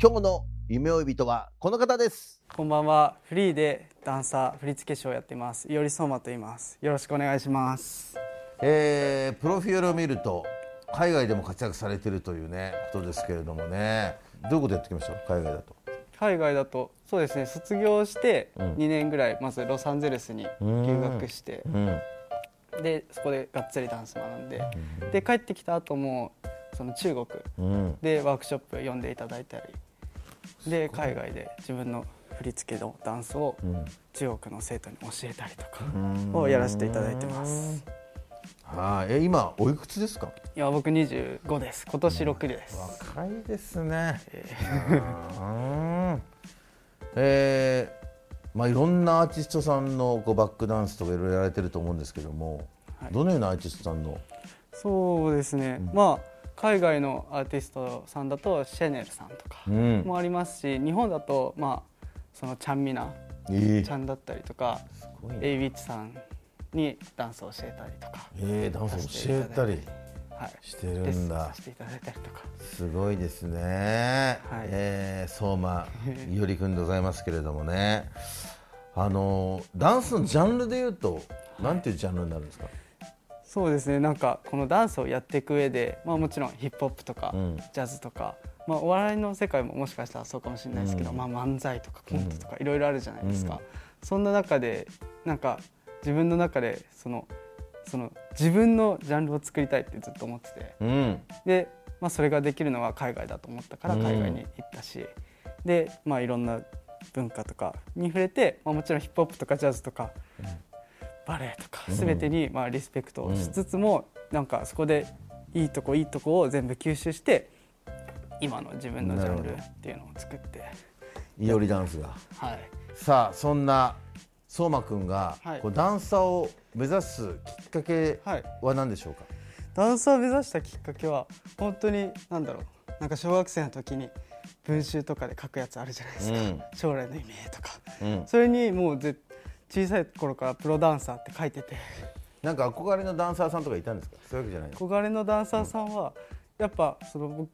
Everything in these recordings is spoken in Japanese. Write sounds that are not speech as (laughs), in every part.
今日の夢追い人はこの方です。こんばんは。フリーでダンサー、振付師をやっています。いおりそうまと言います。よろしくお願いします。えー、プロフィールを見ると海外でも活躍されているというねことですけれどもね。どういうことやってきました？海外だと。海外だと、そうですね、卒業してうん。2年ぐらい、まずロサンゼルスに留学して、うん。で、そこでがっつりダンス学んで、で、帰ってきた後も、その中国うん。でワークショップ読んでいただいたり、で、海外で自分の振り付けのダンスをうん。中国の生徒に教えたりとかん。をやらせていただいてます。はい。え今おいくつですか？いや、僕25です。今年6です。若いですね。(laughs) うんえーまあいろんなアーティストさんのこうバックダンスとかいろいろやられてると思うんですけども、はい。どのようなアーティストさんの、そうですね、まあ海外のアーティストさんだとシェネルさんとかうん。もありますし、日本だとまあそのちゃんみなえちゃんだったりとか、ねエイウィッチさんにダンスを教えたりとか、えーダンス教えたりはい、してるんだ。させていただいたりとか、すごいですね、はい。えー相馬 (laughs) 伊織君でございますけれどもね。あのダンスのジャンルでいうとなんていうジャンルになるんですか、そうですね。なんかこのダンスをやっていく上で、まあ、もちろんヒップホップとか、うん。ジャズとか、まあ、お笑いの世界ももしかしたらそうかもしれないですけど、うん。まあ、漫才とかコントとかいろいろあるじゃないですか、うん。そんな中でなんか自分の中でそのその自分のジャンルを作りたいってずっと思ってて。うん。で、まあ、それができるのは海外だと思ったからうん。海外に行ったし、で、まあ、いろんな文化とかに触れて、まあ、もちろんヒップホップとかジャズとか、バレエとかうん。全てにまあリスペクトをしつつも、なんかそこでいいとこいいとこを全部吸収して今の自分のジャンルっていうのを作って、伊織ダンスが。はい、さあそんな相馬くんが、はい。こうダンサーを目指すきっかけはい、は何でしょうか、ダンサーを目指したきっかけは本当に何だろう。なんか小学生の時に文集とかで書くやつあるじゃないですか、うん。将来の夢とか。うん、それにもうぜ小さい頃からプロダンサーって書いてて。なんか憧れのダンサーさんとかいたんですか？そういうわけじゃないの？憧れのダンサーさんはやっぱその僕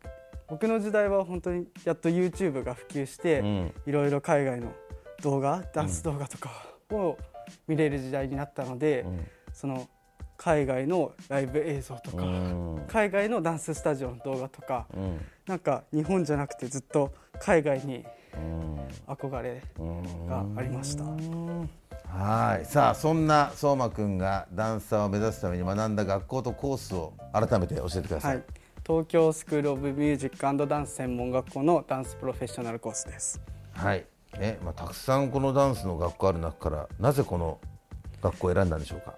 僕の時代は本当にやっと YouTube が普及して、うん。いろいろ海外の動画ダンス動画とかを見れる時代になったので、うん。その海外のライブ映像とか、うん。海外のダンススタジオの動画とか、うん。なんか日本じゃなくてずっと海外にうん。憧れうんがありました。はい。さあそんな相馬くんがダンサーを目指すために学んだ学校とコースを改めて教えてくださ、はい。い、東京スクール・オブ・ミュージックダンス専門学校のダンスプロフェッショナルコースです。はい。ねまあ、たくさんこのダンスの学校ある中からなぜこの学校を選んだんでしょうか？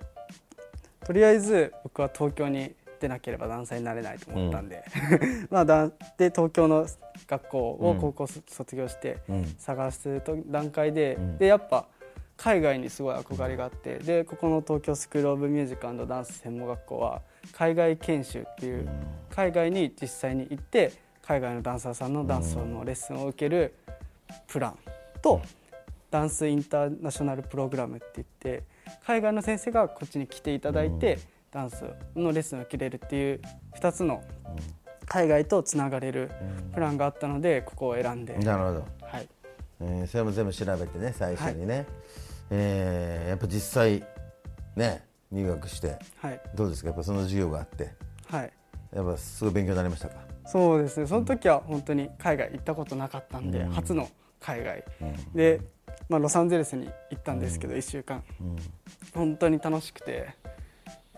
とりあえず僕は東京に出なければダンサーになれないと思ったんで、(laughs) まあだで東京の学校を高校卒業してうん。探すと段階で、ん。でやっぱ海外にすごい憧れがあってでここの東京スクール・オブ・ミュージックダンス専門学校は海外研修っていう、海外に実際に行って海外のダンサーさんのダンスのレッスンを受けるプランと、ダンスインターナショナルプログラムって言って海外の先生がこっちに来ていただいて、ダンスのレッスンを受けれるっていう2つの海外とつながれるプランがあったのでここを選んで、なるほど、はい、えーそれも全部調べてね最初にね、えーやっぱ実際ね入学してはい。どうですか？やっぱその授業があって。はい。やっぱすごい勉強になりましたか？そうですね。その時は本当に海外行ったことなかったんで、うん。初の海外。うん。で、まあ、ロサンゼルスに行ったんですけど、1週間。うん。本当に楽しくて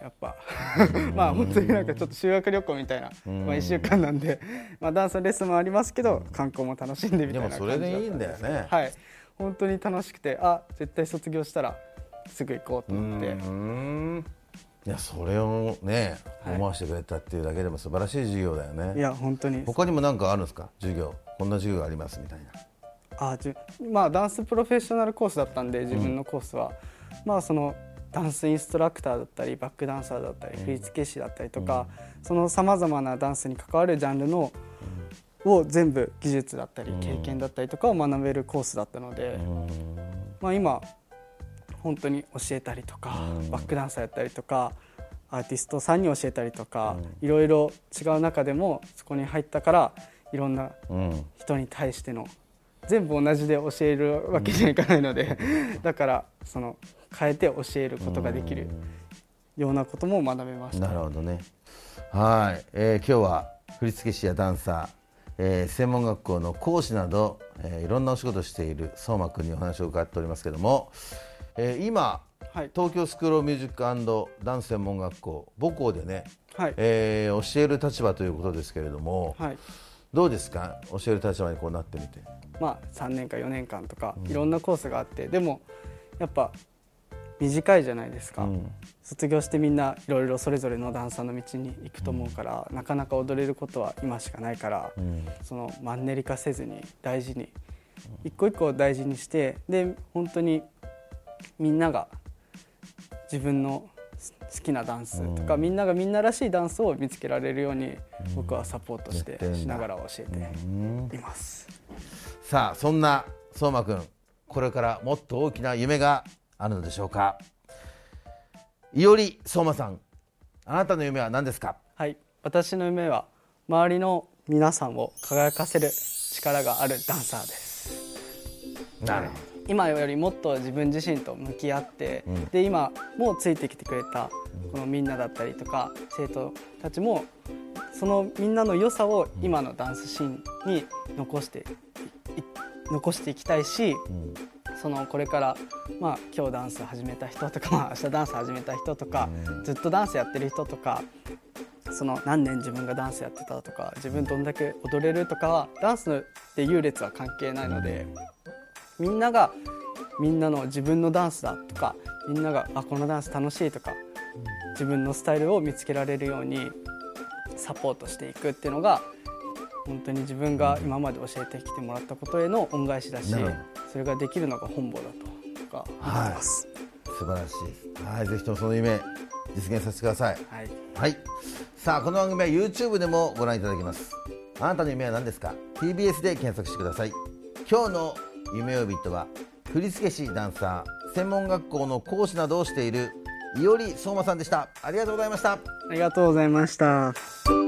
やっぱ。(laughs) まあ本当になんかちょっと修学旅行みたいな、うん。まあ、1週間なんで、まあ、ダンスのレッスンもありますけど観光も楽しんでみたいな感じでもそれでいいんだよね。ったですはい本当に楽しくてあ絶対卒業したらすぐ行こうと思って、うんいやそれをねはい。思わせてくれたっていうだけでも素晴らしい授業だよね。いや本当に。他にも何かあるんですか？授業。こんな授業がありますみたいな。あじゅまあダンスプロフェッショナルコースだったんで自分のコースは、まあそのダンスインストラクターだったりバックダンサーだったり振付師だったりとか、そのさまざまなダンスに関わるジャンルの、を全部技術だったり経験だったりとかを学べるコースだったので、まあ、今本当に教えたりとか、バックダンサーやったりとかアーティストさんに教えたりとか、いろいろ違う中でもそこに入ったからいろんなうん。人に対しての全部同じで教えるわけにはいかないので、だからその変えて教えることができるようなことも学べました。なるほどね。はい、えー今日は振付師やダンサー、えー専門学校の講師など、えーいろんなお仕事をしている相馬君にお話を伺っておりますけども、えー今はい、東京スクールミュージックダンス専門学校母校でね、はい。えー教える立場ということですけれども、はい。どうですか？教える立場にこうなってみて。まあ、3年か4年間とかいろんなコースがあって、でもやっぱ短いじゃないですか、うん。卒業してみんないろいろそれぞれのダンサーの道に行くと思うから、なかなか踊れることは今しかないから、ん。そのマンネリ化せずに大事に一個一個大事にしてで本当にみんなが自分の好きなダンスとか、みんながみんならしいダンスを見つけられるように僕はサポートしてしながら教えています。さあそんな相馬君これからもっと大きな夢があるのでしょうか？いおり相馬さんあなたの夢は何ですか？はい、私の夢は周りの皆さんを輝かせる力があるダンサーです。なるほ今よりもっと自分自身と向き合って、で今もうついてきてくれたこのみんなだったりとか生徒たちもそのみんなの良さを今のダンスシーンに残して残していきたいし、そのこれから、まあ、今日ダンス始めた人とか、まあ、明日ダンス始めた人とか、ずっとダンスやってる人とかその何年自分がダンスやってたとか自分どんだけ踊れるとかはダンスって優劣は関係ないのでみんながみんなの自分のダンスだとかみんながあこのダンス楽しいとか自分のスタイルを見つけられるようにサポートしていくっていうのが本当に自分が今まで教えてきてもらったことへの恩返しだしそれができるのが本望だととか思ってます。素晴らしい。はいぜひともその夢実現させてください。はい。はい。さあこの番組は YouTube でもご覧いただけます。あなたの夢は何ですか？TBS で検索してください。今日の夢呼びとは振付師ダンサー専門学校の講師などをしているいおり相馬さんでした。ありがとうございました。ありがとうございました。